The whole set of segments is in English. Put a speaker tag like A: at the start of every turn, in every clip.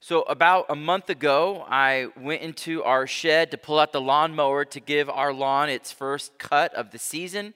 A: So, about a month ago, I went into our shed to pull out the lawnmower to give our lawn its first cut of the season.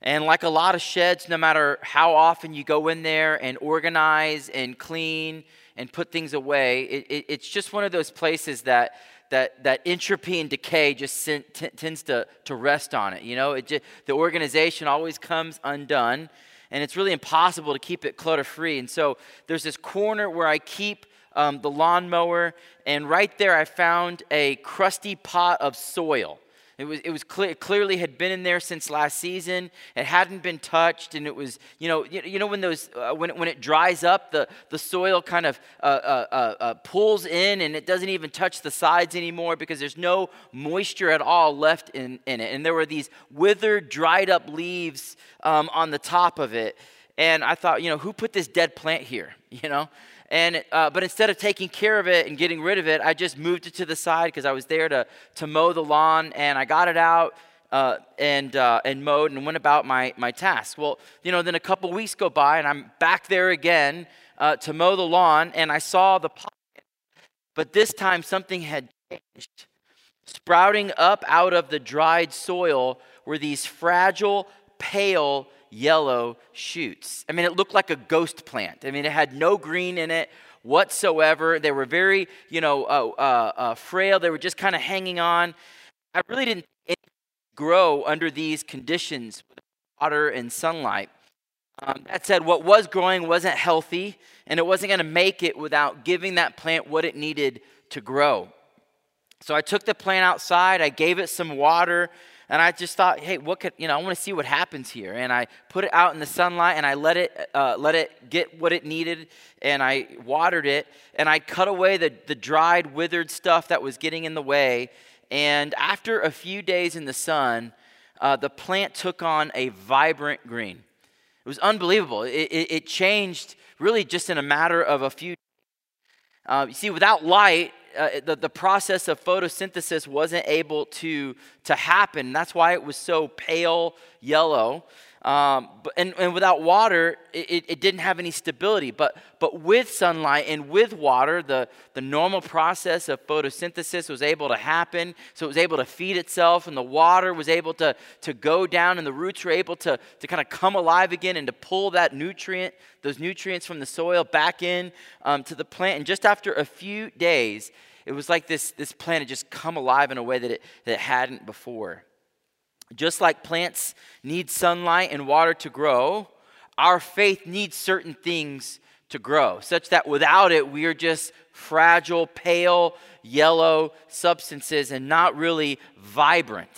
A: And like a lot of sheds, no matter how often you go in there and organize and clean and put things away, it, it, it's just one of those places that, that, that entropy and decay just t- tends to, to rest on it. You know, it just, the organization always comes undone, and it's really impossible to keep it clutter free. And so there's this corner where I keep um, the lawnmower, and right there I found a crusty pot of soil. It was, it was clear, clearly had been in there since last season. It hadn't been touched, and it was, you know, you, you know when those uh, when, when it dries up, the, the soil kind of uh, uh, uh, uh, pulls in, and it doesn't even touch the sides anymore because there's no moisture at all left in, in it. And there were these withered, dried up leaves um, on the top of it. And I thought, you know, who put this dead plant here? You know, and, uh, but instead of taking care of it and getting rid of it, I just moved it to the side because I was there to, to mow the lawn and I got it out uh, and, uh, and mowed and went about my, my task. Well, you know, then a couple weeks go by and I'm back there again uh, to mow the lawn and I saw the pot, but this time something had changed. Sprouting up out of the dried soil were these fragile, pale, yellow shoots. I mean, it looked like a ghost plant. I mean, it had no green in it whatsoever. They were very, you know, uh, uh, uh, frail. They were just kind of hanging on. I really didn't grow under these conditions, water and sunlight. Um, that said, what was growing wasn't healthy, and it wasn't going to make it without giving that plant what it needed to grow. So I took the plant outside, I gave it some water, and I just thought, hey, what could, you know, I want to see what happens here. And I put it out in the sunlight and I let it, uh, let it get what it needed and I watered it and I cut away the, the dried, withered stuff that was getting in the way. And after a few days in the sun, uh, the plant took on a vibrant green. It was unbelievable. It, it, it changed really just in a matter of a few. Uh, you see, without light, uh, the, the process of photosynthesis wasn't able to, to happen. That's why it was so pale yellow. Um, but, and, and without water, it, it didn't have any stability. But, but with sunlight and with water, the, the normal process of photosynthesis was able to happen. So it was able to feed itself, and the water was able to, to go down, and the roots were able to, to kind of come alive again and to pull that nutrient, those nutrients from the soil back in um, to the plant. And just after a few days, it was like this, this plant had just come alive in a way that it, that it hadn't before. Just like plants need sunlight and water to grow, our faith needs certain things to grow, such that without it, we are just fragile, pale, yellow substances and not really vibrant.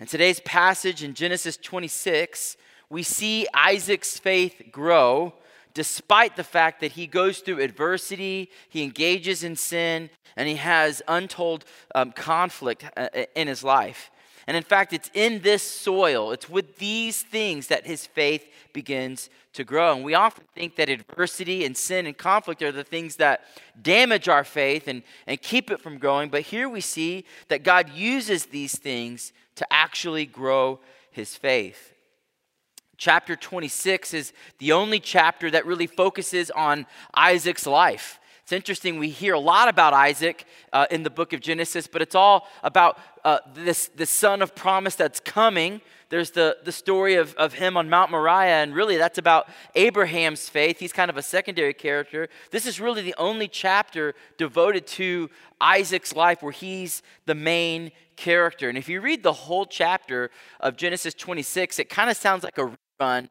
A: In today's passage in Genesis 26, we see Isaac's faith grow despite the fact that he goes through adversity, he engages in sin, and he has untold um, conflict uh, in his life. And in fact, it's in this soil, it's with these things that his faith begins to grow. And we often think that adversity and sin and conflict are the things that damage our faith and, and keep it from growing. But here we see that God uses these things to actually grow his faith. Chapter 26 is the only chapter that really focuses on Isaac's life. It's interesting, we hear a lot about Isaac uh, in the book of Genesis, but it's all about uh, this, this son of promise that's coming. There's the, the story of, of him on Mount Moriah, and really that's about Abraham's faith. He's kind of a secondary character. This is really the only chapter devoted to Isaac's life where he's the main character. And if you read the whole chapter of Genesis 26, it kind of sounds like a rerun of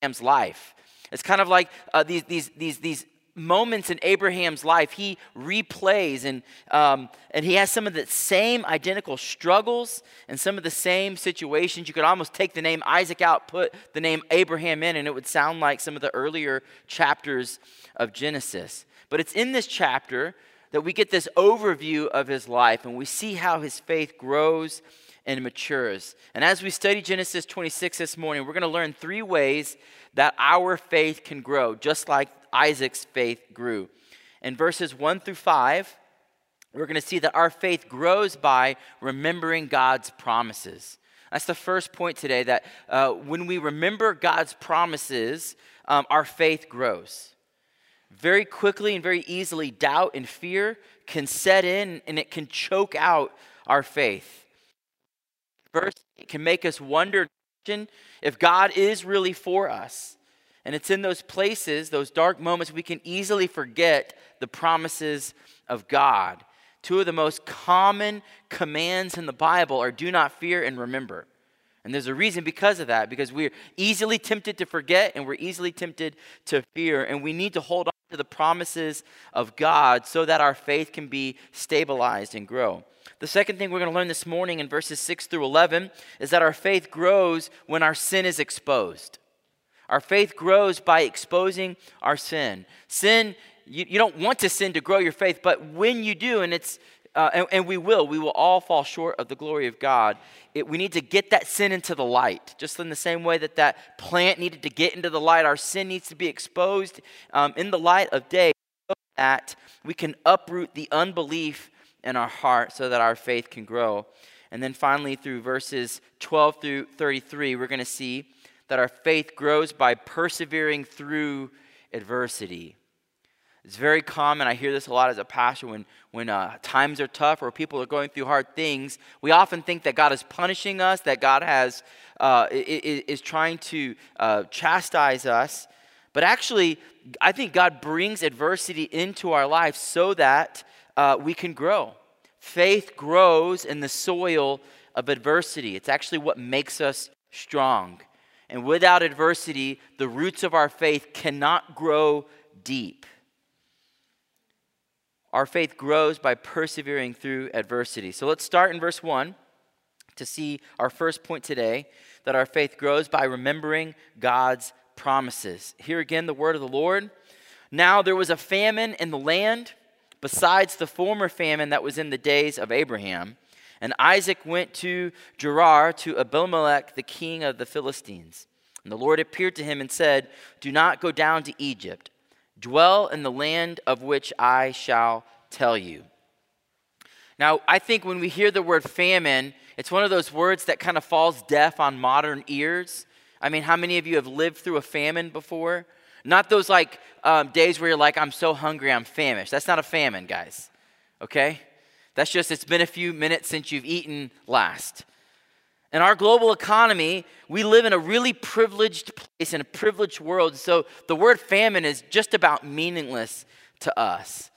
A: Abraham's life. It's kind of like uh, these, these, these, these moments in Abraham's life, he replays and, um, and he has some of the same identical struggles and some of the same situations. You could almost take the name Isaac out, put the name Abraham in, and it would sound like some of the earlier chapters of Genesis. But it's in this chapter that we get this overview of his life and we see how his faith grows and matures. And as we study Genesis 26 this morning, we're going to learn three ways that our faith can grow, just like Isaac's faith grew. In verses 1 through 5, we're going to see that our faith grows by remembering God's promises. That's the first point today that uh, when we remember God's promises, um, our faith grows. very quickly and very easily, doubt and fear can set in and it can choke out our faith. First, it can make us wonder if God is really for us. And it's in those places, those dark moments, we can easily forget the promises of God. Two of the most common commands in the Bible are do not fear and remember. And there's a reason because of that, because we're easily tempted to forget and we're easily tempted to fear. And we need to hold on to the promises of God so that our faith can be stabilized and grow. The second thing we're going to learn this morning in verses 6 through 11 is that our faith grows when our sin is exposed. Our faith grows by exposing our sin. Sin, you, you don't want to sin to grow your faith, but when you do, and it's uh, and, and, we will, we will all fall short of the glory of God. It, we need to get that sin into the light. Just in the same way that that plant needed to get into the light, our sin needs to be exposed um, in the light of day so that we can uproot the unbelief in our heart so that our faith can grow. And then finally, through verses 12 through 33, we're going to see that our faith grows by persevering through adversity. It's very common. I hear this a lot as a pastor when, when uh, times are tough or people are going through hard things. We often think that God is punishing us, that God has, uh, is, trying to uh, chastise us. But actually, I think God brings adversity into our life so that uh, we can grow. Faith grows in the soil of adversity, it's actually what makes us strong. And without adversity, the roots of our faith cannot grow deep. Our faith grows by persevering through adversity. So let's start in verse 1 to see our first point today that our faith grows by remembering God's promises. Here again, the word of the Lord. Now there was a famine in the land besides the former famine that was in the days of Abraham. And Isaac went to Gerar to Abimelech, the king of the Philistines. And the Lord appeared to him and said, Do not go down to Egypt. Dwell in the land of which I shall tell you. Now, I think when we hear the word famine, it's one of those words that kind of falls deaf on modern ears. I mean, how many of you have lived through a famine before? Not those like um, days where you're like, I'm so hungry, I'm famished. That's not a famine, guys. Okay? That's just, it's been a few minutes since you've eaten last. In our global economy, we live in a really privileged place, in a privileged world. So the word famine is just about meaningless to us.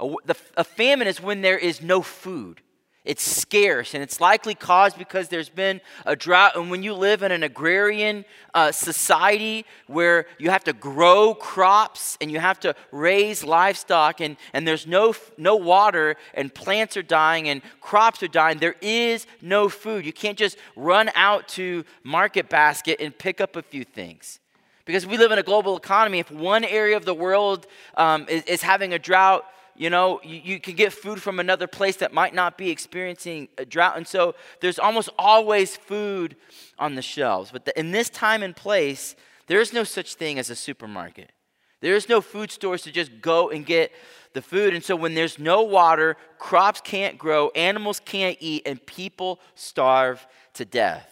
A: A, the, a famine is when there is no food. It's scarce, and it's likely caused because there's been a drought. And when you live in an agrarian uh, society where you have to grow crops and you have to raise livestock, and, and there's no, no water, and plants are dying, and crops are dying, there is no food. You can't just run out to Market Basket and pick up a few things. Because we live in a global economy, if one area of the world um, is, is having a drought, you know, you, you, can get food from another place that might not be experiencing a drought. And so there's almost always food on the shelves. But the, in this time and place, there is no such thing as a supermarket. There is no food stores to just go and get the food. And so when there's no water, crops can't grow, animals can't eat, and people starve to death.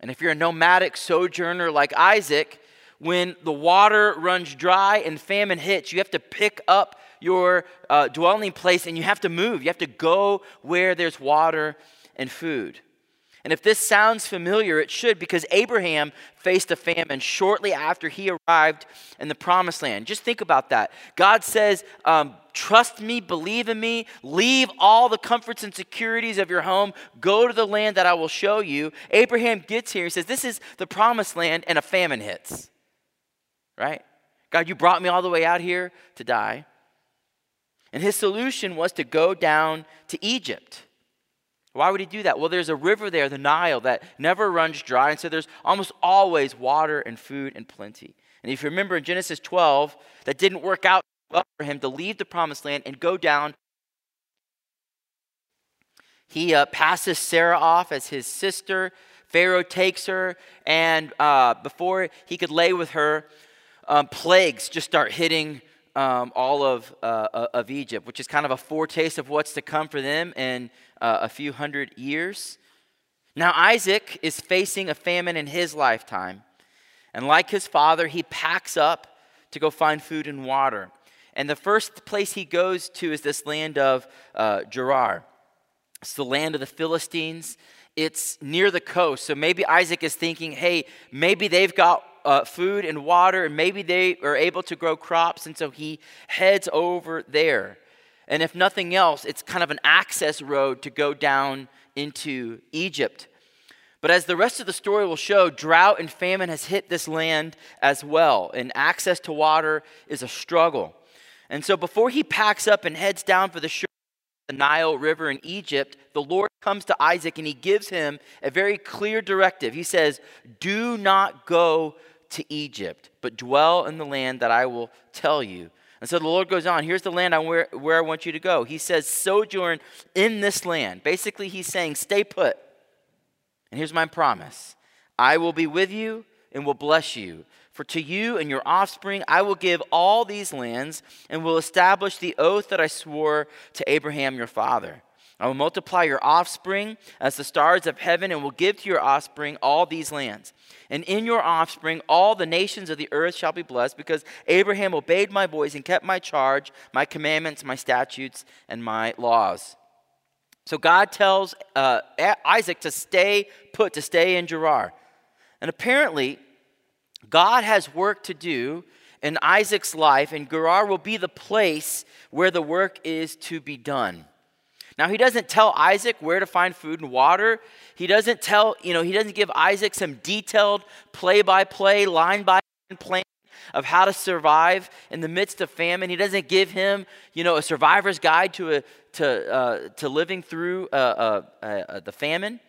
A: And if you're a nomadic sojourner like Isaac, when the water runs dry and famine hits, you have to pick up your uh, dwelling place and you have to move. You have to go where there's water and food. And if this sounds familiar, it should because Abraham faced a famine shortly after he arrived in the promised land. Just think about that. God says, um, Trust me, believe in me, leave all the comforts and securities of your home, go to the land that I will show you. Abraham gets here, he says, This is the promised land, and a famine hits. Right? God, you brought me all the way out here to die. And his solution was to go down to Egypt. Why would he do that? Well, there's a river there, the Nile, that never runs dry. And so there's almost always water and food and plenty. And if you remember in Genesis 12, that didn't work out well for him to leave the promised land and go down. He uh, passes Sarah off as his sister. Pharaoh takes her, and uh, before he could lay with her, um, plagues just start hitting um, all of, uh, uh, of Egypt, which is kind of a foretaste of what's to come for them in uh, a few hundred years. Now, Isaac is facing a famine in his lifetime. And like his father, he packs up to go find food and water. And the first place he goes to is this land of uh, Gerar. It's the land of the Philistines. It's near the coast. So maybe Isaac is thinking, hey, maybe they've got uh, food and water, and maybe they are able to grow crops. And so he heads over there. And if nothing else, it's kind of an access road to go down into Egypt. But as the rest of the story will show, drought and famine has hit this land as well, and access to water is a struggle. And so before he packs up and heads down for the shore the Nile River in Egypt, the Lord comes to Isaac and he gives him a very clear directive. He says, Do not go to Egypt, but dwell in the land that I will tell you. And so the Lord goes on, here's the land I where, where I want you to go. He says, sojourn in this land. Basically, he's saying, stay put. And here's my promise I will be with you and will bless you. For to you and your offspring I will give all these lands and will establish the oath that I swore to Abraham your father. I will multiply your offspring as the stars of heaven and will give to your offspring all these lands. And in your offspring, all the nations of the earth shall be blessed because Abraham obeyed my voice and kept my charge, my commandments, my statutes, and my laws. So God tells uh, Isaac to stay put, to stay in Gerar. And apparently, God has work to do in Isaac's life, and Gerar will be the place where the work is to be done. Now, he doesn't tell Isaac where to find food and water. He doesn't tell, you know, he doesn't give Isaac some detailed play by play, line by line plan of how to survive in the midst of famine. He doesn't give him, you know, a survivor's guide to, a, to, uh, to living through uh, uh, uh the famine.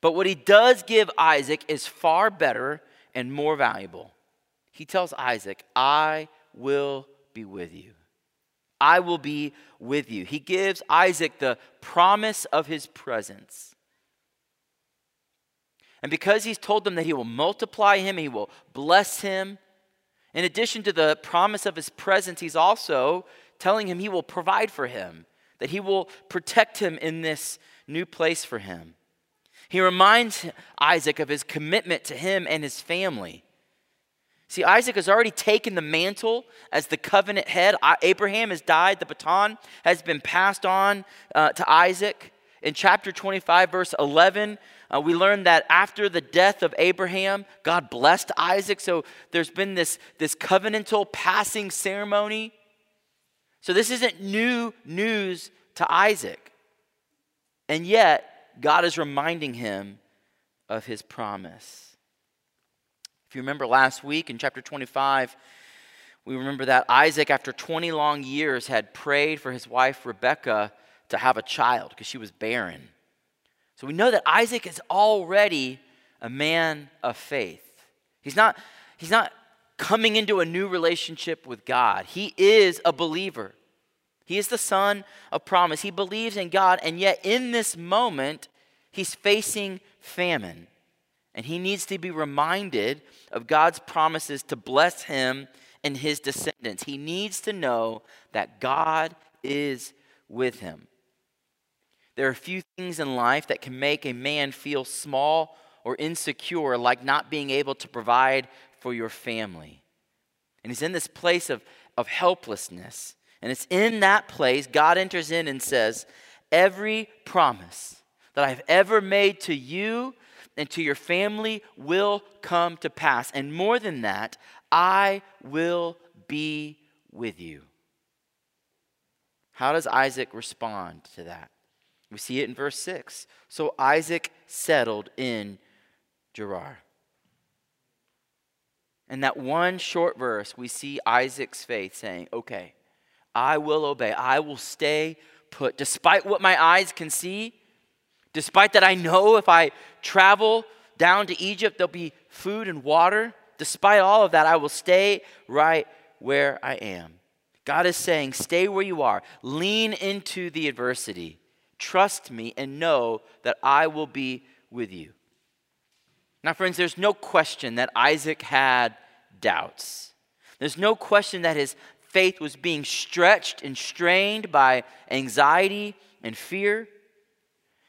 A: But what he does give Isaac is far better and more valuable. He tells Isaac, I will be with you. I will be with you. He gives Isaac the promise of his presence. And because he's told them that he will multiply him, he will bless him, in addition to the promise of his presence, he's also telling him he will provide for him, that he will protect him in this new place for him. He reminds Isaac of his commitment to him and his family. See, Isaac has already taken the mantle as the covenant head. Abraham has died, the baton has been passed on uh, to Isaac. In chapter 25, verse 11, uh, we learn that after the death of Abraham, God blessed Isaac. So there's been this, this covenantal passing ceremony. So this isn't new news to Isaac. And yet, God is reminding him of his promise. If you remember last week in chapter 25, we remember that Isaac, after 20 long years, had prayed for his wife Rebekah to have a child because she was barren. So we know that Isaac is already a man of faith. He's not, he's not coming into a new relationship with God, he is a believer. He is the son of promise. He believes in God, and yet in this moment, he's facing famine. And he needs to be reminded of God's promises to bless him and his descendants. He needs to know that God is with him. There are a few things in life that can make a man feel small or insecure, like not being able to provide for your family. And he's in this place of, of helplessness. And it's in that place God enters in and says, Every promise that I've ever made to you and to your family will come to pass. And more than that, I will be with you. How does Isaac respond to that? We see it in verse 6. So Isaac settled in Gerar. In that one short verse, we see Isaac's faith saying, Okay, I will obey. I will stay put. Despite what my eyes can see, despite that I know if I travel down to Egypt, there'll be food and water. Despite all of that, I will stay right where I am. God is saying, Stay where you are, lean into the adversity, trust me, and know that I will be with you. Now, friends, there's no question that Isaac had doubts. There's no question that his faith was being stretched and strained by anxiety and fear.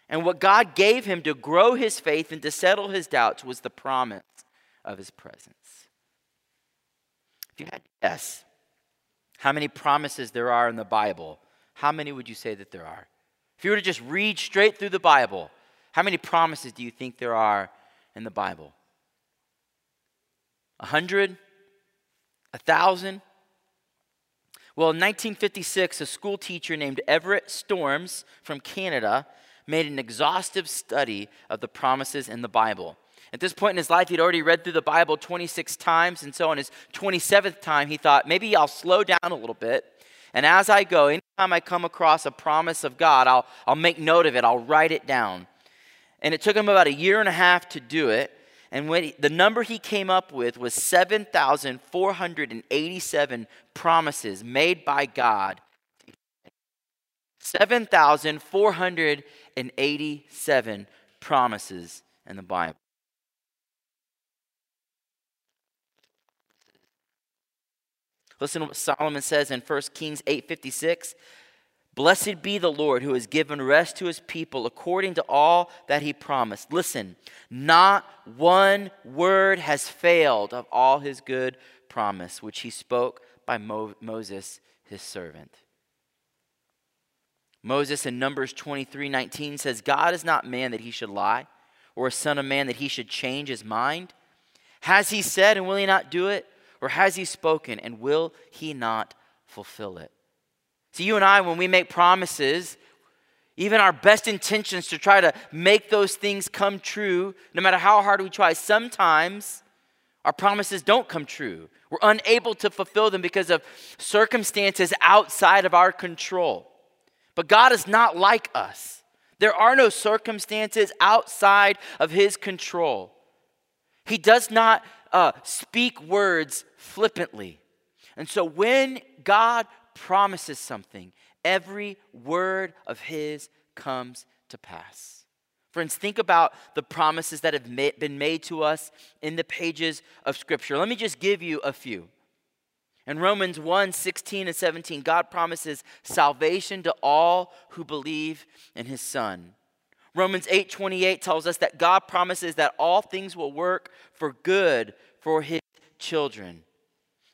A: And what God gave him to grow his faith and to settle his doubts was the promise of his presence. If you had to guess, how many promises there are in the Bible, how many would you say that there are? If you were to just read straight through the Bible, how many promises do you think there are in the Bible? A hundred? A thousand? Well, in 1956, a school teacher named Everett Storms from Canada made an exhaustive study of the promises in the Bible. At this point in his life, he'd already read through the Bible 26 times, and so on his 27th time, he thought, maybe I'll slow down a little bit. And as I go, anytime I come across a promise of God, I'll, I'll make note of it, I'll write it down. And it took him about a year and a half to do it. And when he, the number he came up with was 7,487 promises made by God. 7,487 promises in the Bible. Listen to what Solomon says in 1 Kings 8:56. Blessed be the Lord who has given rest to his people according to all that he promised. Listen, not one word has failed of all his good promise, which he spoke by Mo- Moses, his servant. Moses in Numbers 23 19 says, God is not man that he should lie, or a son of man that he should change his mind. Has he said, and will he not do it? Or has he spoken, and will he not fulfill it? See, you and I, when we make promises, even our best intentions to try to make those things come true, no matter how hard we try, sometimes our promises don't come true. We're unable to fulfill them because of circumstances outside of our control. But God is not like us. There are no circumstances outside of His control. He does not uh, speak words flippantly. And so when God promises something, every word of his comes to pass. Friends, think about the promises that have been made to us in the pages of Scripture. Let me just give you a few. In Romans 1 16 and 17, God promises salvation to all who believe in his Son. Romans 8 28 tells us that God promises that all things will work for good for his children.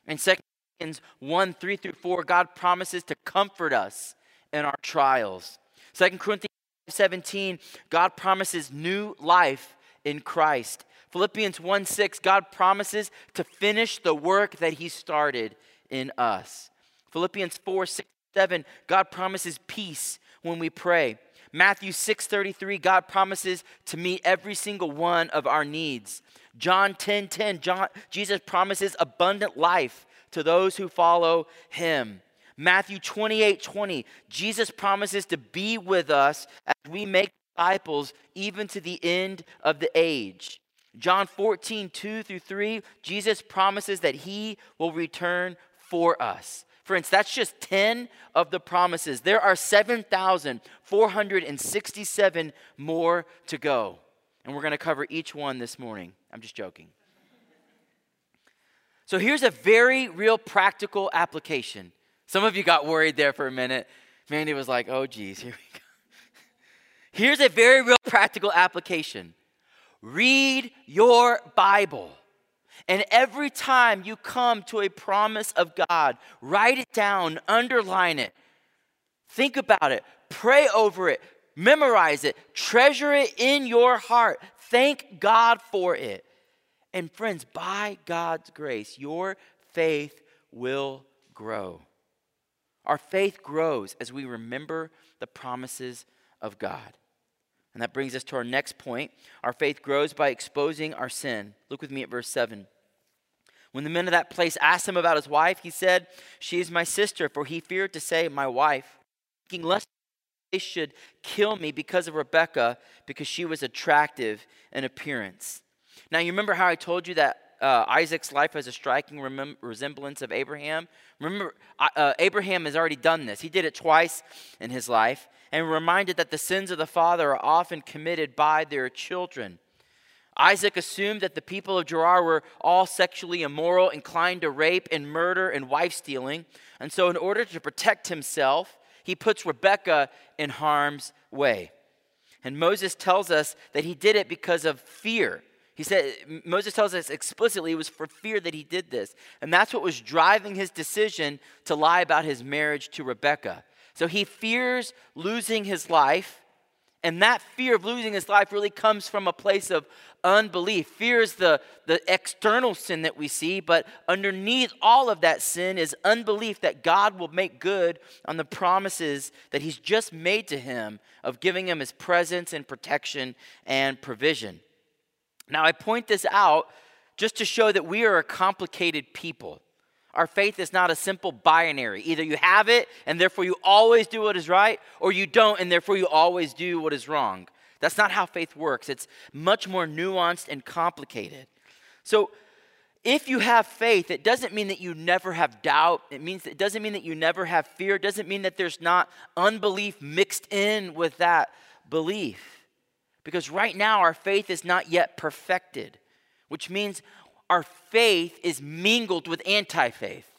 A: In 2 Corinthians 1 3 through 4, God promises to comfort us in our trials. 2 Corinthians 17, God promises new life in Christ. Philippians 1 6, God promises to finish the work that He started in us. Philippians 4 6 7, God promises peace when we pray. Matthew 6 33, God promises to meet every single one of our needs. John 10 10, John, Jesus promises abundant life to those who follow him. Matthew 28 20, Jesus promises to be with us as we make disciples even to the end of the age. John 14 2 through 3, Jesus promises that he will return for us. Friends, that's just 10 of the promises. There are 7,467 more to go. And we're going to cover each one this morning. I'm just joking. So here's a very real practical application. Some of you got worried there for a minute. Mandy was like, oh, geez, here we go. Here's a very real practical application read your Bible. And every time you come to a promise of God, write it down, underline it, think about it, pray over it, memorize it, treasure it in your heart. Thank God for it. And friends, by God's grace, your faith will grow. Our faith grows as we remember the promises of God. And that brings us to our next point. Our faith grows by exposing our sin. Look with me at verse 7. When the men of that place asked him about his wife, he said, She is my sister, for he feared to say, My wife, thinking lest they should kill me because of Rebekah, because she was attractive in appearance. Now, you remember how I told you that uh, Isaac's life has a striking remem- resemblance of Abraham? Remember, uh, Abraham has already done this. He did it twice in his life and reminded that the sins of the father are often committed by their children. Isaac assumed that the people of Gerar were all sexually immoral, inclined to rape and murder and wife stealing. And so, in order to protect himself, he puts Rebekah in harm's way. And Moses tells us that he did it because of fear. He said, Moses tells us explicitly it was for fear that he did this. And that's what was driving his decision to lie about his marriage to Rebekah. So he fears losing his life. And that fear of losing his life really comes from a place of unbelief. Fear is the, the external sin that we see, but underneath all of that sin is unbelief that God will make good on the promises that he's just made to him of giving him his presence and protection and provision. Now, I point this out just to show that we are a complicated people. Our faith is not a simple binary. Either you have it and therefore you always do what is right, or you don't and therefore you always do what is wrong. That's not how faith works. It's much more nuanced and complicated. So, if you have faith, it doesn't mean that you never have doubt. It means it doesn't mean that you never have fear. It doesn't mean that there's not unbelief mixed in with that belief. Because right now our faith is not yet perfected, which means our faith is mingled with anti faith.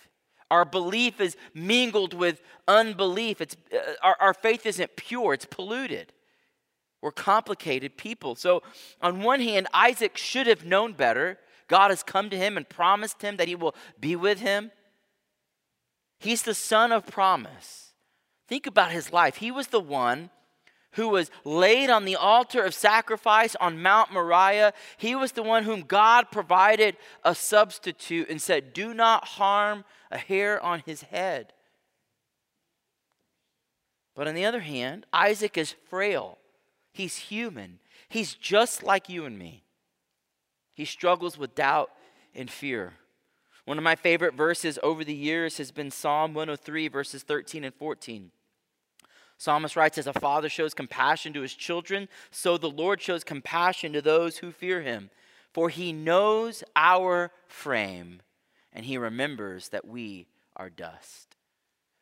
A: Our belief is mingled with unbelief. It's, uh, our, our faith isn't pure, it's polluted. We're complicated people. So, on one hand, Isaac should have known better. God has come to him and promised him that he will be with him. He's the son of promise. Think about his life. He was the one who was laid on the altar of sacrifice on Mount Moriah. He was the one whom God provided a substitute and said, Do not harm a hair on his head. But on the other hand, Isaac is frail. He's human. He's just like you and me. He struggles with doubt and fear. One of my favorite verses over the years has been Psalm 103, verses 13 and 14. Psalmist writes, As a father shows compassion to his children, so the Lord shows compassion to those who fear him. For he knows our frame, and he remembers that we are dust.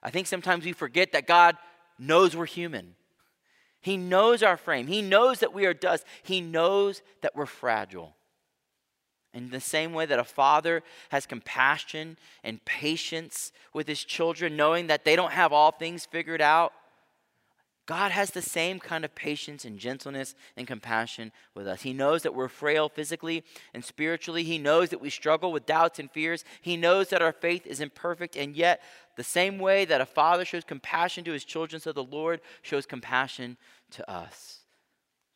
A: I think sometimes we forget that God knows we're human. He knows our frame. He knows that we are dust. He knows that we're fragile. In the same way that a father has compassion and patience with his children, knowing that they don't have all things figured out, God has the same kind of patience and gentleness and compassion with us. He knows that we're frail physically and spiritually. He knows that we struggle with doubts and fears. He knows that our faith is imperfect, and yet, the same way that a father shows compassion to his children, so the Lord shows compassion to us.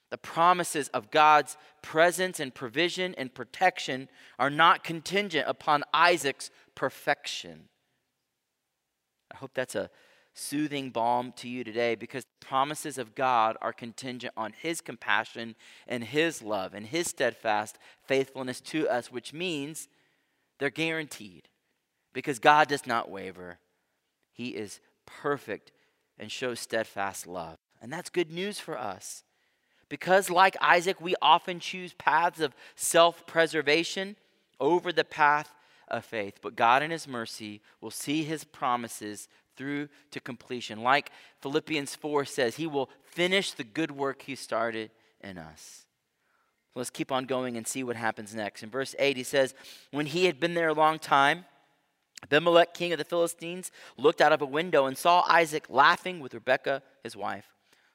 A: The promises of God's presence and provision and protection are not contingent upon Isaac's perfection. I hope that's a soothing balm to you today because the promises of God are contingent on His compassion and His love and His steadfast faithfulness to us, which means they're guaranteed because God does not waver. He is perfect and shows steadfast love. And that's good news for us. Because, like Isaac, we often choose paths of self preservation over the path of faith. But God, in His mercy, will see His promises through to completion. Like Philippians 4 says, He will finish the good work He started in us. let's keep on going and see what happens next. In verse 8, he says, When he had been there a long time, Abimelech, king of the Philistines, looked out of a window and saw Isaac laughing with Rebekah, his wife.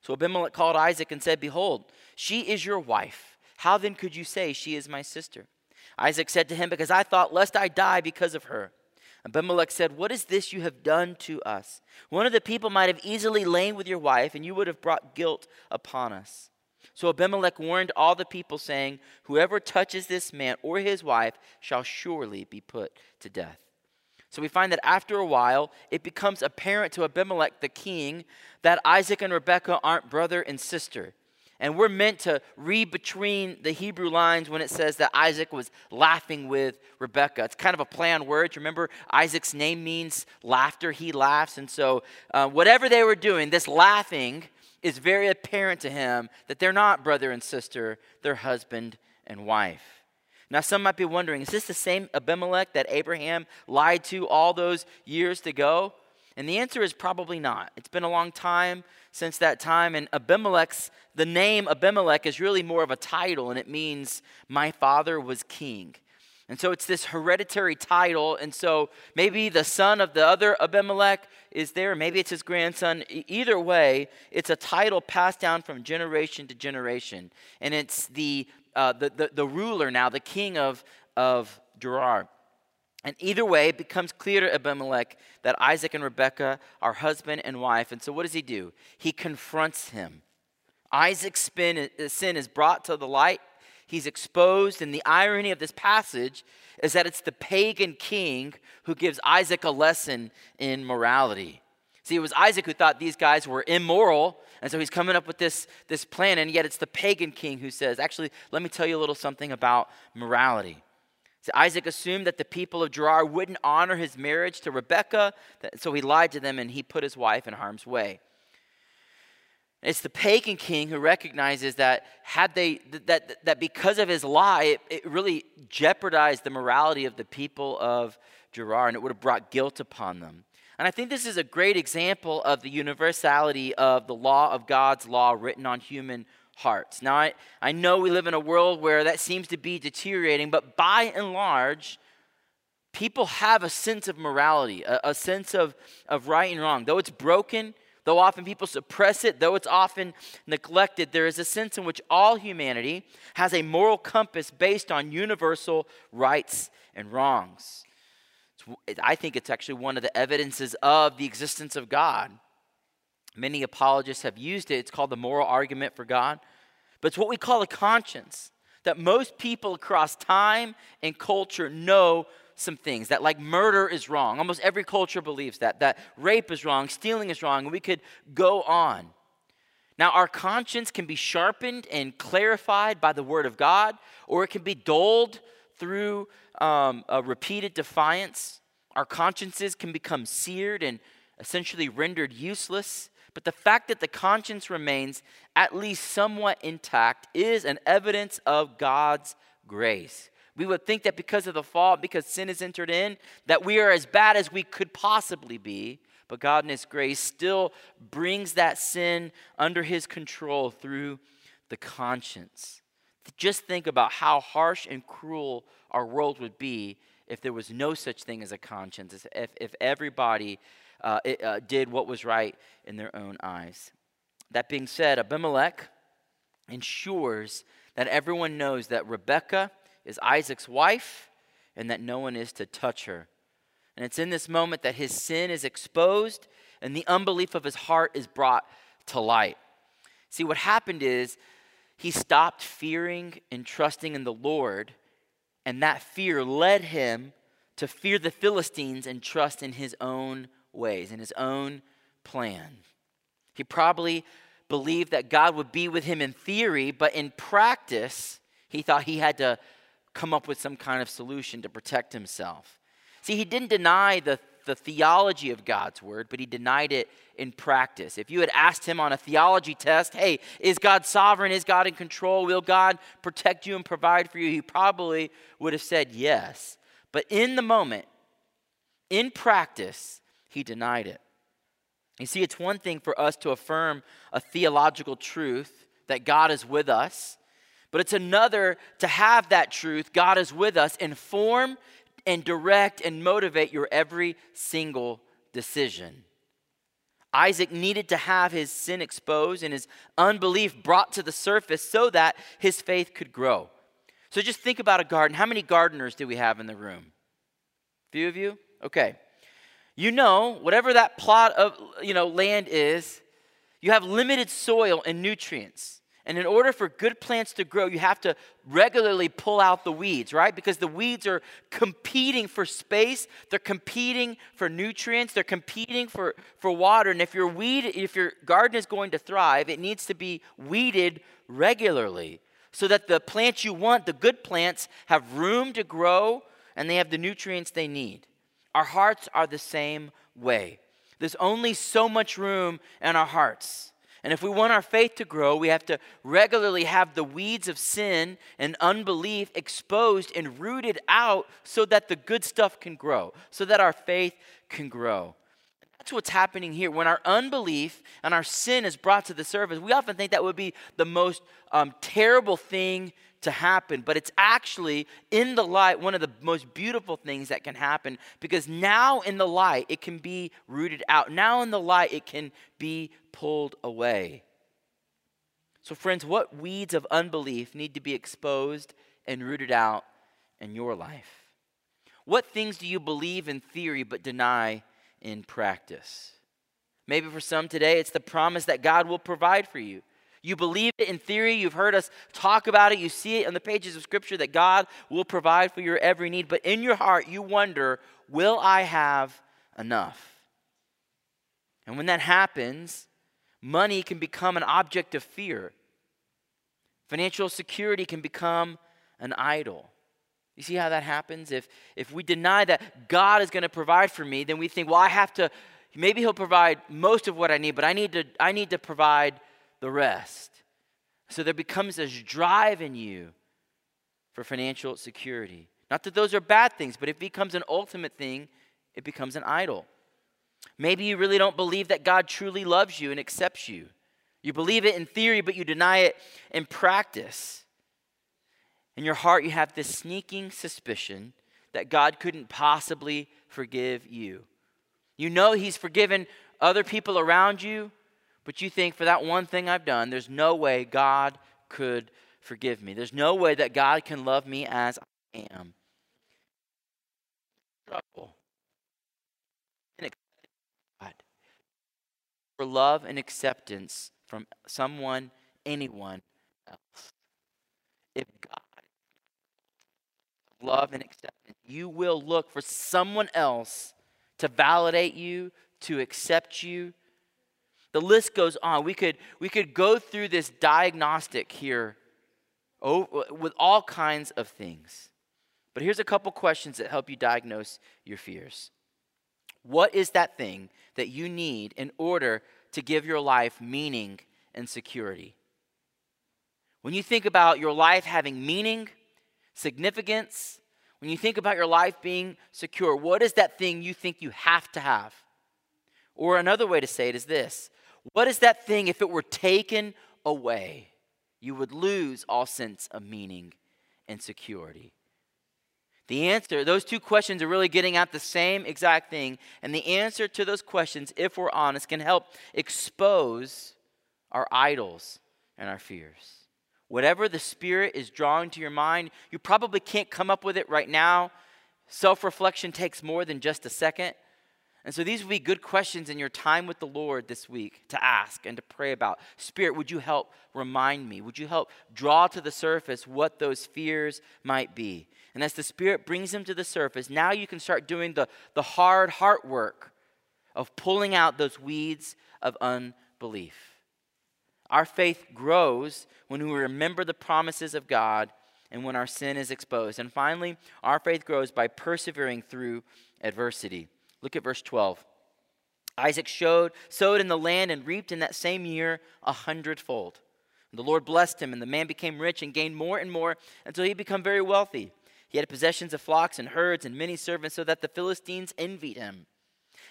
A: So Abimelech called Isaac and said, Behold, she is your wife. How then could you say, She is my sister? Isaac said to him, Because I thought, lest I die because of her. Abimelech said, What is this you have done to us? One of the people might have easily lain with your wife, and you would have brought guilt upon us. So Abimelech warned all the people, saying, Whoever touches this man or his wife shall surely be put to death. So we find that after a while, it becomes apparent to Abimelech the king that Isaac and Rebekah aren't brother and sister. And we're meant to read between the Hebrew lines when it says that Isaac was laughing with Rebekah. It's kind of a play on words. Remember, Isaac's name means laughter. He laughs. And so, uh, whatever they were doing, this laughing is very apparent to him that they're not brother and sister, they're husband and wife. Now, some might be wondering is this the same Abimelech that Abraham lied to all those years ago? And the answer is probably not. It's been a long time since that time, and Abimelech's, the name Abimelech is really more of a title, and it means my father was king. And so it's this hereditary title, and so maybe the son of the other Abimelech is there, maybe it's his grandson. Either way, it's a title passed down from generation to generation, and it's the uh, the, the, the ruler now, the king of, of Gerar. And either way, it becomes clear to Abimelech that Isaac and Rebekah are husband and wife. And so what does he do? He confronts him. Isaac's uh, sin is brought to the light. He's exposed. And the irony of this passage is that it's the pagan king who gives Isaac a lesson in morality. See, it was Isaac who thought these guys were immoral. And so he's coming up with this, this plan. And yet it's the pagan king who says, actually, let me tell you a little something about morality. So Isaac assumed that the people of Gerar wouldn't honor his marriage to Rebekah, so he lied to them and he put his wife in harm's way. It's the pagan king who recognizes that had they that that because of his lie, it, it really jeopardized the morality of the people of Gerar, and it would have brought guilt upon them. And I think this is a great example of the universality of the law of God's law written on human hearts. Now, I, I know we live in a world where that seems to be deteriorating, but by and large, people have a sense of morality, a, a sense of, of right and wrong. Though it's broken, though often people suppress it, though it's often neglected, there is a sense in which all humanity has a moral compass based on universal rights and wrongs. I think it's actually one of the evidences of the existence of God. Many apologists have used it. It's called the moral argument for God. But it's what we call a conscience that most people across time and culture know some things that like murder is wrong almost every culture believes that that rape is wrong stealing is wrong and we could go on now our conscience can be sharpened and clarified by the word of god or it can be dulled through um, a repeated defiance our consciences can become seared and essentially rendered useless but the fact that the conscience remains at least somewhat intact is an evidence of God's grace. We would think that because of the fall, because sin has entered in, that we are as bad as we could possibly be. But God, in His grace, still brings that sin under His control through the conscience. Just think about how harsh and cruel our world would be if there was no such thing as a conscience, if, if everybody uh, it, uh, did what was right in their own eyes. That being said, Abimelech ensures that everyone knows that Rebekah is Isaac's wife and that no one is to touch her. And it's in this moment that his sin is exposed and the unbelief of his heart is brought to light. See, what happened is he stopped fearing and trusting in the Lord, and that fear led him to fear the Philistines and trust in his own ways, in his own plan. He probably believed that God would be with him in theory, but in practice, he thought he had to come up with some kind of solution to protect himself. See, he didn't deny the, the theology of God's word, but he denied it in practice. If you had asked him on a theology test, hey, is God sovereign? Is God in control? Will God protect you and provide for you? He probably would have said yes. But in the moment, in practice, he denied it. You see, it's one thing for us to affirm a theological truth that God is with us, but it's another to have that truth, God is with us, inform and direct and motivate your every single decision. Isaac needed to have his sin exposed and his unbelief brought to the surface so that his faith could grow. So just think about a garden. How many gardeners do we have in the room? Few of you? Okay you know, whatever that plot of you know, land is, you have limited soil and nutrients. And in order for good plants to grow, you have to regularly pull out the weeds, right? Because the weeds are competing for space, they're competing for nutrients, they're competing for, for water. And if your weed, if your garden is going to thrive, it needs to be weeded regularly so that the plants you want, the good plants, have room to grow and they have the nutrients they need. Our hearts are the same way. There's only so much room in our hearts. And if we want our faith to grow, we have to regularly have the weeds of sin and unbelief exposed and rooted out so that the good stuff can grow, so that our faith can grow. That's what's happening here. When our unbelief and our sin is brought to the surface, we often think that would be the most um, terrible thing to happen, but it's actually in the light one of the most beautiful things that can happen because now in the light it can be rooted out. Now in the light it can be pulled away. So, friends, what weeds of unbelief need to be exposed and rooted out in your life? What things do you believe in theory but deny in practice? Maybe for some today, it's the promise that God will provide for you. You believe it in theory, you've heard us talk about it, you see it on the pages of Scripture that God will provide for your every need, but in your heart, you wonder, will I have enough? And when that happens, money can become an object of fear. Financial security can become an idol. You see how that happens? If, if we deny that God is going to provide for me, then we think, well, I have to, maybe He'll provide most of what I need, but I need to, I need to provide the rest. So there becomes this drive in you for financial security. Not that those are bad things, but if it becomes an ultimate thing, it becomes an idol. Maybe you really don't believe that God truly loves you and accepts you. You believe it in theory, but you deny it in practice. In your heart, you have this sneaking suspicion that God couldn't possibly forgive you. You know He's forgiven other people around you, but you think, for that one thing I've done, there's no way God could forgive me. There's no way that God can love me as I am. Trouble. For love and acceptance from someone, anyone else. If God love and acceptance, you will look for someone else to validate you, to accept you. The list goes on. We could, we could go through this diagnostic here with all kinds of things. But here's a couple questions that help you diagnose your fears. What is that thing that you need in order to give your life meaning and security? When you think about your life having meaning, significance, when you think about your life being secure, what is that thing you think you have to have? Or another way to say it is this What is that thing, if it were taken away, you would lose all sense of meaning and security? The answer, those two questions are really getting at the same exact thing. And the answer to those questions, if we're honest, can help expose our idols and our fears. Whatever the Spirit is drawing to your mind, you probably can't come up with it right now. Self reflection takes more than just a second. And so these would be good questions in your time with the Lord this week to ask and to pray about. Spirit, would you help remind me? Would you help draw to the surface what those fears might be? And as the Spirit brings them to the surface, now you can start doing the, the hard heart work of pulling out those weeds of unbelief. Our faith grows when we remember the promises of God and when our sin is exposed. And finally, our faith grows by persevering through adversity. Look at verse 12. Isaac showed, sowed in the land and reaped in that same year a hundredfold. The Lord blessed him, and the man became rich and gained more and more until he had become very wealthy. He had possessions of flocks and herds and many servants, so that the Philistines envied him.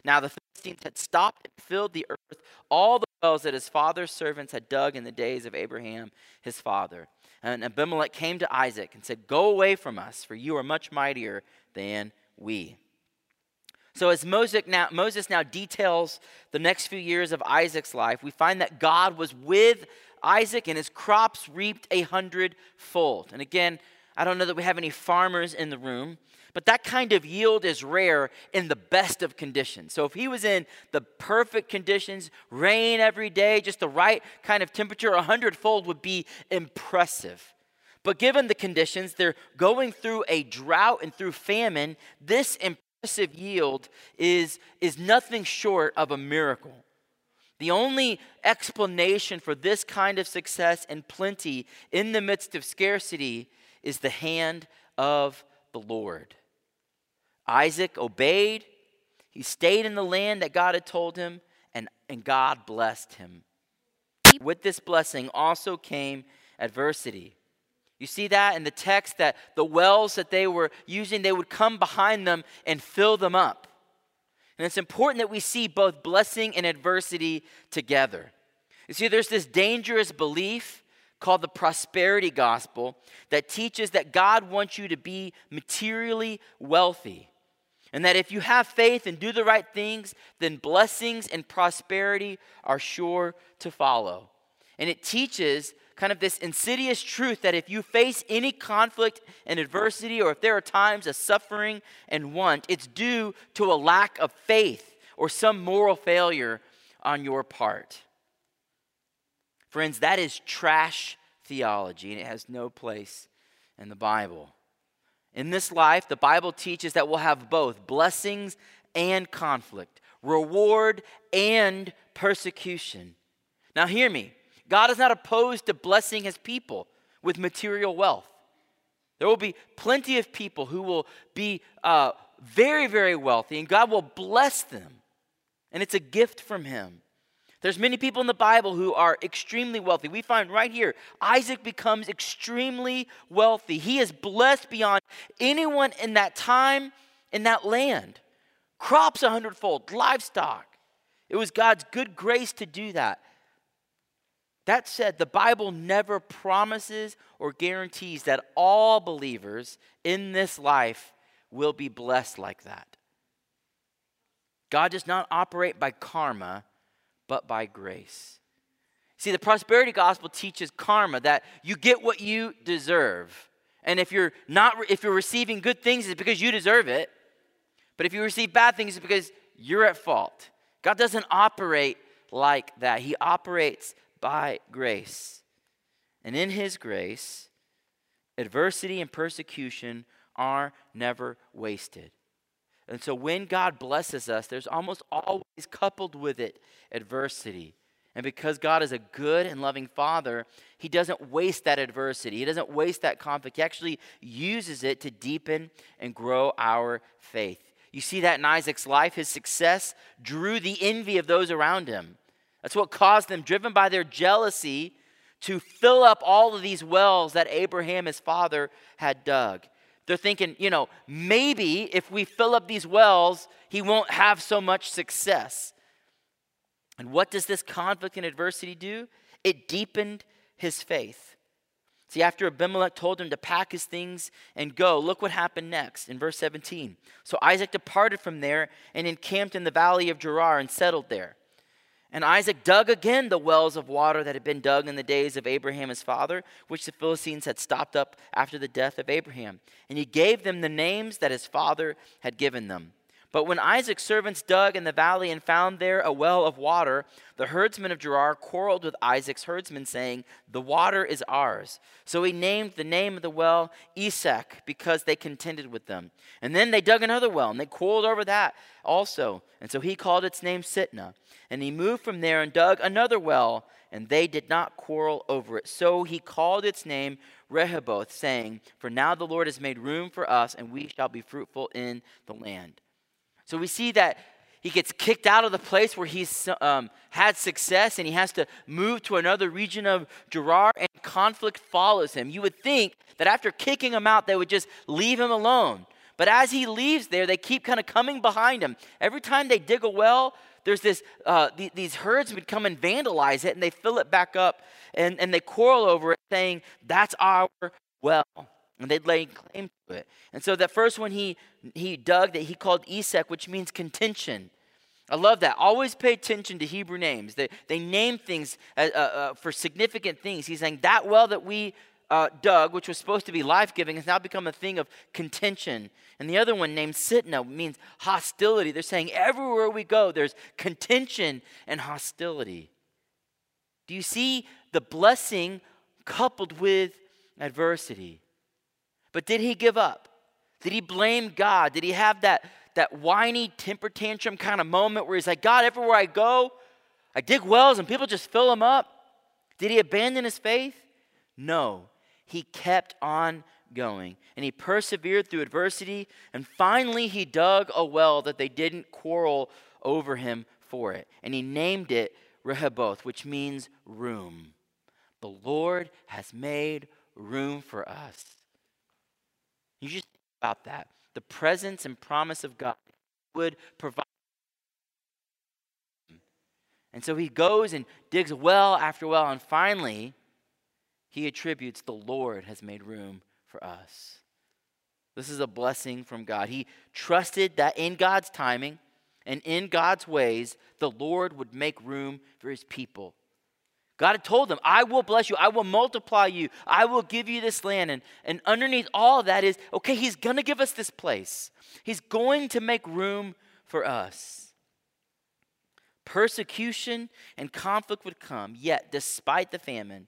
A: Now the Philistines had stopped and filled the earth, all the wells that his father's servants had dug in the days of Abraham, his father. And Abimelech came to Isaac and said, Go away from us, for you are much mightier than we. So, as Moses now, Moses now details the next few years of Isaac's life, we find that God was with Isaac and his crops reaped a hundredfold. And again, I don't know that we have any farmers in the room, but that kind of yield is rare in the best of conditions. So if he was in the perfect conditions, rain every day, just the right kind of temperature, a hundredfold would be impressive. But given the conditions, they're going through a drought and through famine, this impressive yield is, is nothing short of a miracle. The only explanation for this kind of success and plenty in the midst of scarcity is the hand of the Lord. Isaac obeyed. He stayed in the land that God had told him, and, and God blessed him. With this blessing also came adversity. You see that in the text that the wells that they were using, they would come behind them and fill them up. And it's important that we see both blessing and adversity together. You see, there's this dangerous belief called the prosperity gospel that teaches that God wants you to be materially wealthy. And that if you have faith and do the right things, then blessings and prosperity are sure to follow. And it teaches kind of this insidious truth that if you face any conflict and adversity, or if there are times of suffering and want, it's due to a lack of faith or some moral failure on your part. Friends, that is trash theology, and it has no place in the Bible. In this life, the Bible teaches that we'll have both blessings and conflict, reward and persecution. Now, hear me. God is not opposed to blessing his people with material wealth. There will be plenty of people who will be uh, very, very wealthy, and God will bless them. And it's a gift from him. There's many people in the Bible who are extremely wealthy. We find right here, Isaac becomes extremely wealthy. He is blessed beyond anyone in that time, in that land. Crops a hundredfold, livestock. It was God's good grace to do that. That said, the Bible never promises or guarantees that all believers in this life will be blessed like that. God does not operate by karma, but by grace. See, the prosperity gospel teaches karma that you get what you deserve. And if you're not if you're receiving good things it's because you deserve it. But if you receive bad things it's because you're at fault. God doesn't operate like that. He operates by grace. And in His grace, adversity and persecution are never wasted. And so when God blesses us, there's almost always coupled with it adversity. And because God is a good and loving Father, He doesn't waste that adversity. He doesn't waste that conflict. He actually uses it to deepen and grow our faith. You see that in Isaac's life. His success drew the envy of those around him. That's what caused them, driven by their jealousy, to fill up all of these wells that Abraham, his father, had dug. They're thinking, you know, maybe if we fill up these wells, he won't have so much success. And what does this conflict and adversity do? It deepened his faith. See, after Abimelech told him to pack his things and go, look what happened next in verse 17. So Isaac departed from there and encamped in the valley of Gerar and settled there. And Isaac dug again the wells of water that had been dug in the days of Abraham his father, which the Philistines had stopped up after the death of Abraham. And he gave them the names that his father had given them. But when Isaac's servants dug in the valley and found there a well of water, the herdsmen of Gerar quarreled with Isaac's herdsmen, saying, The water is ours. So he named the name of the well Esek, because they contended with them. And then they dug another well, and they quarreled over that also. And so he called its name Sitnah. And he moved from there and dug another well, and they did not quarrel over it. So he called its name Rehoboth, saying, For now the Lord has made room for us, and we shall be fruitful in the land. So we see that he gets kicked out of the place where he's um, had success and he has to move to another region of Gerar and conflict follows him. You would think that after kicking him out, they would just leave him alone. But as he leaves there, they keep kind of coming behind him. Every time they dig a well, there's this, uh, th- these herds would come and vandalize it and they fill it back up and, and they quarrel over it, saying, That's our well. And they'd lay claim And so that first one he, he dug that he called Esek, which means contention. I love that. Always pay attention to Hebrew names. They, they name things uh, uh, uh, for significant things. He's saying that well that we uh, dug, which was supposed to be life giving, has now become a thing of contention. And the other one, named Sitnah, means hostility. They're saying everywhere we go, there's contention and hostility. Do you see the blessing coupled with adversity? But did he give up? Did he blame God? Did he have that, that whiny temper tantrum kind of moment where he's like, God, everywhere I go, I dig wells and people just fill them up? Did he abandon his faith? No. He kept on going and he persevered through adversity. And finally, he dug a well that they didn't quarrel over him for it. And he named it Rehoboth, which means room. The Lord has made room for us. You just think about that. The presence and promise of God would provide. And so he goes and digs well after well, and finally, he attributes the Lord has made room for us. This is a blessing from God. He trusted that in God's timing and in God's ways, the Lord would make room for his people. God had told them, I will bless you, I will multiply you, I will give you this land. And, and underneath all of that is, okay, He's going to give us this place, He's going to make room for us. Persecution and conflict would come, yet, despite the famine,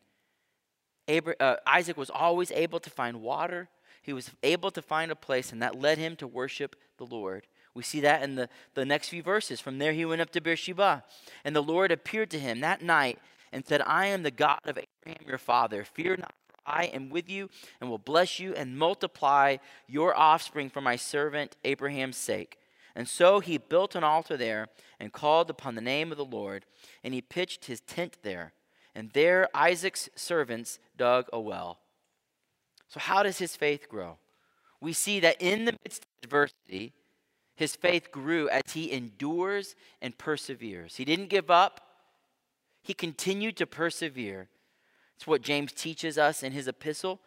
A: uh, Isaac was always able to find water. He was able to find a place, and that led him to worship the Lord. We see that in the, the next few verses. From there, he went up to Beersheba, and the Lord appeared to him that night and said, I am the God of Abraham your father. Fear not, I am with you, and will bless you and multiply your offspring for my servant Abraham's sake. And so he built an altar there and called upon the name of the Lord, and he pitched his tent there. And there Isaac's servants dug a well. So, how does his faith grow? We see that in the midst of adversity, his faith grew as he endures and perseveres. He didn't give up, he continued to persevere. It's what James teaches us in his epistle.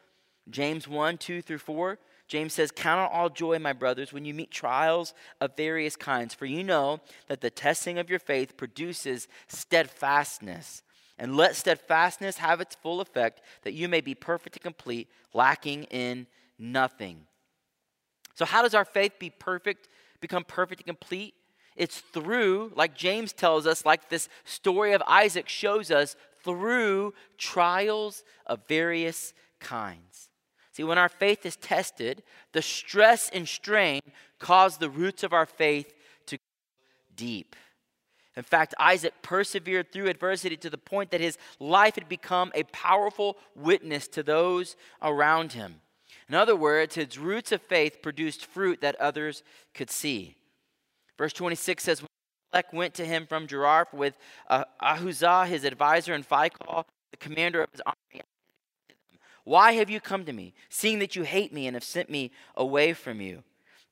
A: James 1 2 through 4. James says, Count on all joy, my brothers, when you meet trials of various kinds, for you know that the testing of your faith produces steadfastness. And let steadfastness have its full effect, that you may be perfect and complete, lacking in nothing. So, how does our faith be perfect, become perfect and complete? It's through, like James tells us, like this story of Isaac shows us, through trials of various kinds. See, when our faith is tested, the stress and strain cause the roots of our faith to go deep. In fact, Isaac persevered through adversity to the point that his life had become a powerful witness to those around him. In other words, his roots of faith produced fruit that others could see. Verse 26 says, When went to him from Gerar with uh, Ahuzzath, his advisor, and Phicol, the commander of his army. Why have you come to me, seeing that you hate me and have sent me away from you?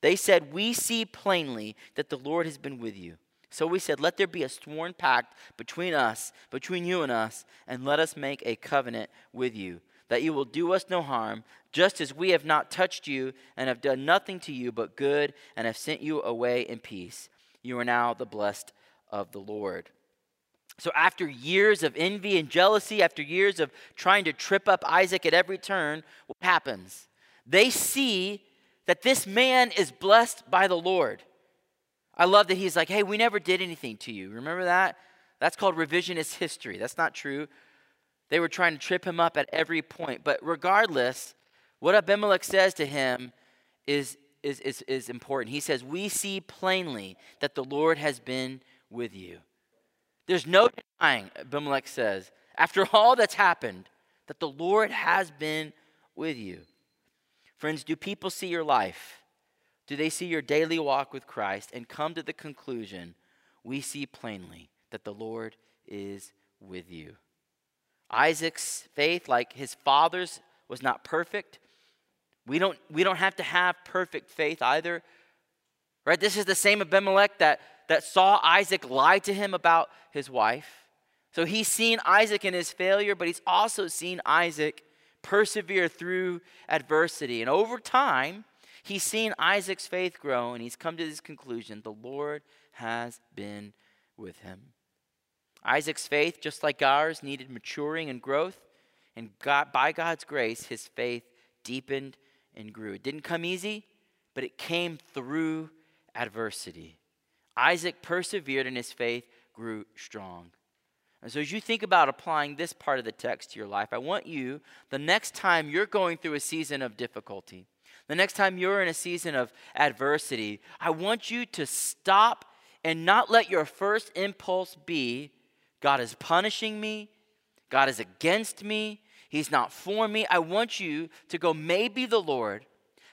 A: They said, We see plainly that the Lord has been with you. So we said, Let there be a sworn pact between us, between you and us, and let us make a covenant with you, that you will do us no harm, just as we have not touched you and have done nothing to you but good, and have sent you away in peace. You are now the blessed of the Lord. So, after years of envy and jealousy, after years of trying to trip up Isaac at every turn, what happens? They see that this man is blessed by the Lord. I love that he's like, hey, we never did anything to you. Remember that? That's called revisionist history. That's not true. They were trying to trip him up at every point. But regardless, what Abimelech says to him is, is, is, is important. He says, We see plainly that the Lord has been with you. There's no denying, Abimelech says, after all that's happened, that the Lord has been with you. Friends, do people see your life? do they see your daily walk with Christ and come to the conclusion we see plainly that the Lord is with you? Isaac's faith, like his father's, was not perfect. We don't, we don't have to have perfect faith either. Right? This is the same Abimelech that, that saw Isaac lie to him about his wife. So he's seen Isaac in his failure, but he's also seen Isaac persevere through adversity. And over time, He's seen Isaac's faith grow and he's come to this conclusion the Lord has been with him. Isaac's faith, just like ours, needed maturing and growth. And God, by God's grace, his faith deepened and grew. It didn't come easy, but it came through adversity. Isaac persevered and his faith grew strong. And so, as you think about applying this part of the text to your life, I want you, the next time you're going through a season of difficulty, the next time you're in a season of adversity, I want you to stop and not let your first impulse be God is punishing me, God is against me, He's not for me. I want you to go, maybe the Lord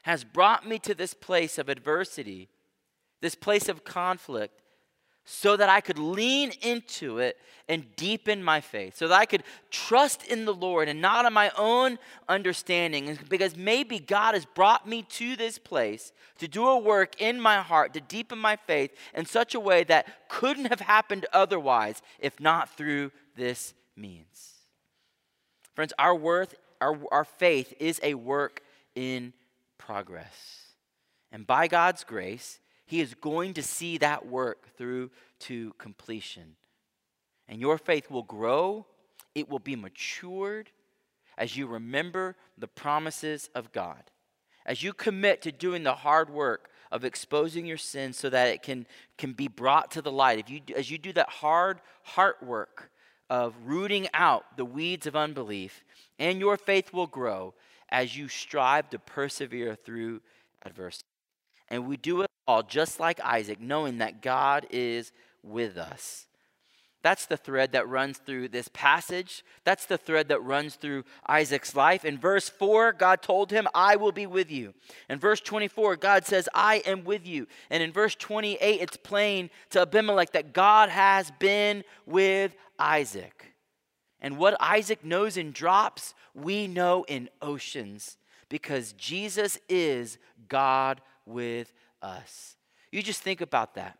A: has brought me to this place of adversity, this place of conflict, so that I could lean into it and deepen my faith, so that I could trust in the Lord and not on my own understanding. Because maybe God has brought me to this place to do a work in my heart to deepen my faith in such a way that couldn't have happened otherwise if not through this means. Friends, our worth, our, our faith is a work in progress. And by God's grace, he is going to see that work through to completion. And your faith will grow it will be matured as you remember the promises of God. As you commit to doing the hard work of exposing your sin so that it can, can be brought to the light, if you, as you do that hard heart work of rooting out the weeds of unbelief, and your faith will grow as you strive to persevere through adversity. And we do it all just like Isaac, knowing that God is with us. That's the thread that runs through this passage. That's the thread that runs through Isaac's life. In verse 4, God told him, I will be with you. In verse 24, God says, I am with you. And in verse 28, it's plain to Abimelech that God has been with Isaac. And what Isaac knows in drops, we know in oceans because Jesus is God with us. You just think about that.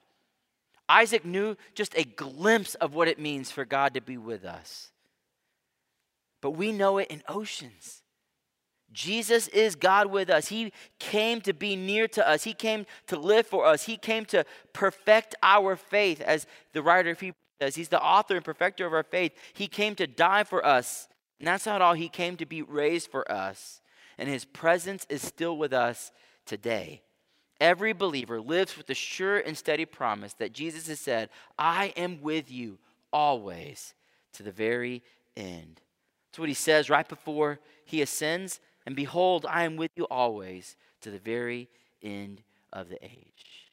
A: Isaac knew just a glimpse of what it means for God to be with us. But we know it in oceans. Jesus is God with us. He came to be near to us. He came to live for us. He came to perfect our faith, as the writer of Hebrews says. He's the author and perfecter of our faith. He came to die for us. And that's not all. He came to be raised for us. And his presence is still with us today. Every believer lives with the sure and steady promise that Jesus has said, I am with you always to the very end. That's what he says right before he ascends. And behold, I am with you always to the very end of the age.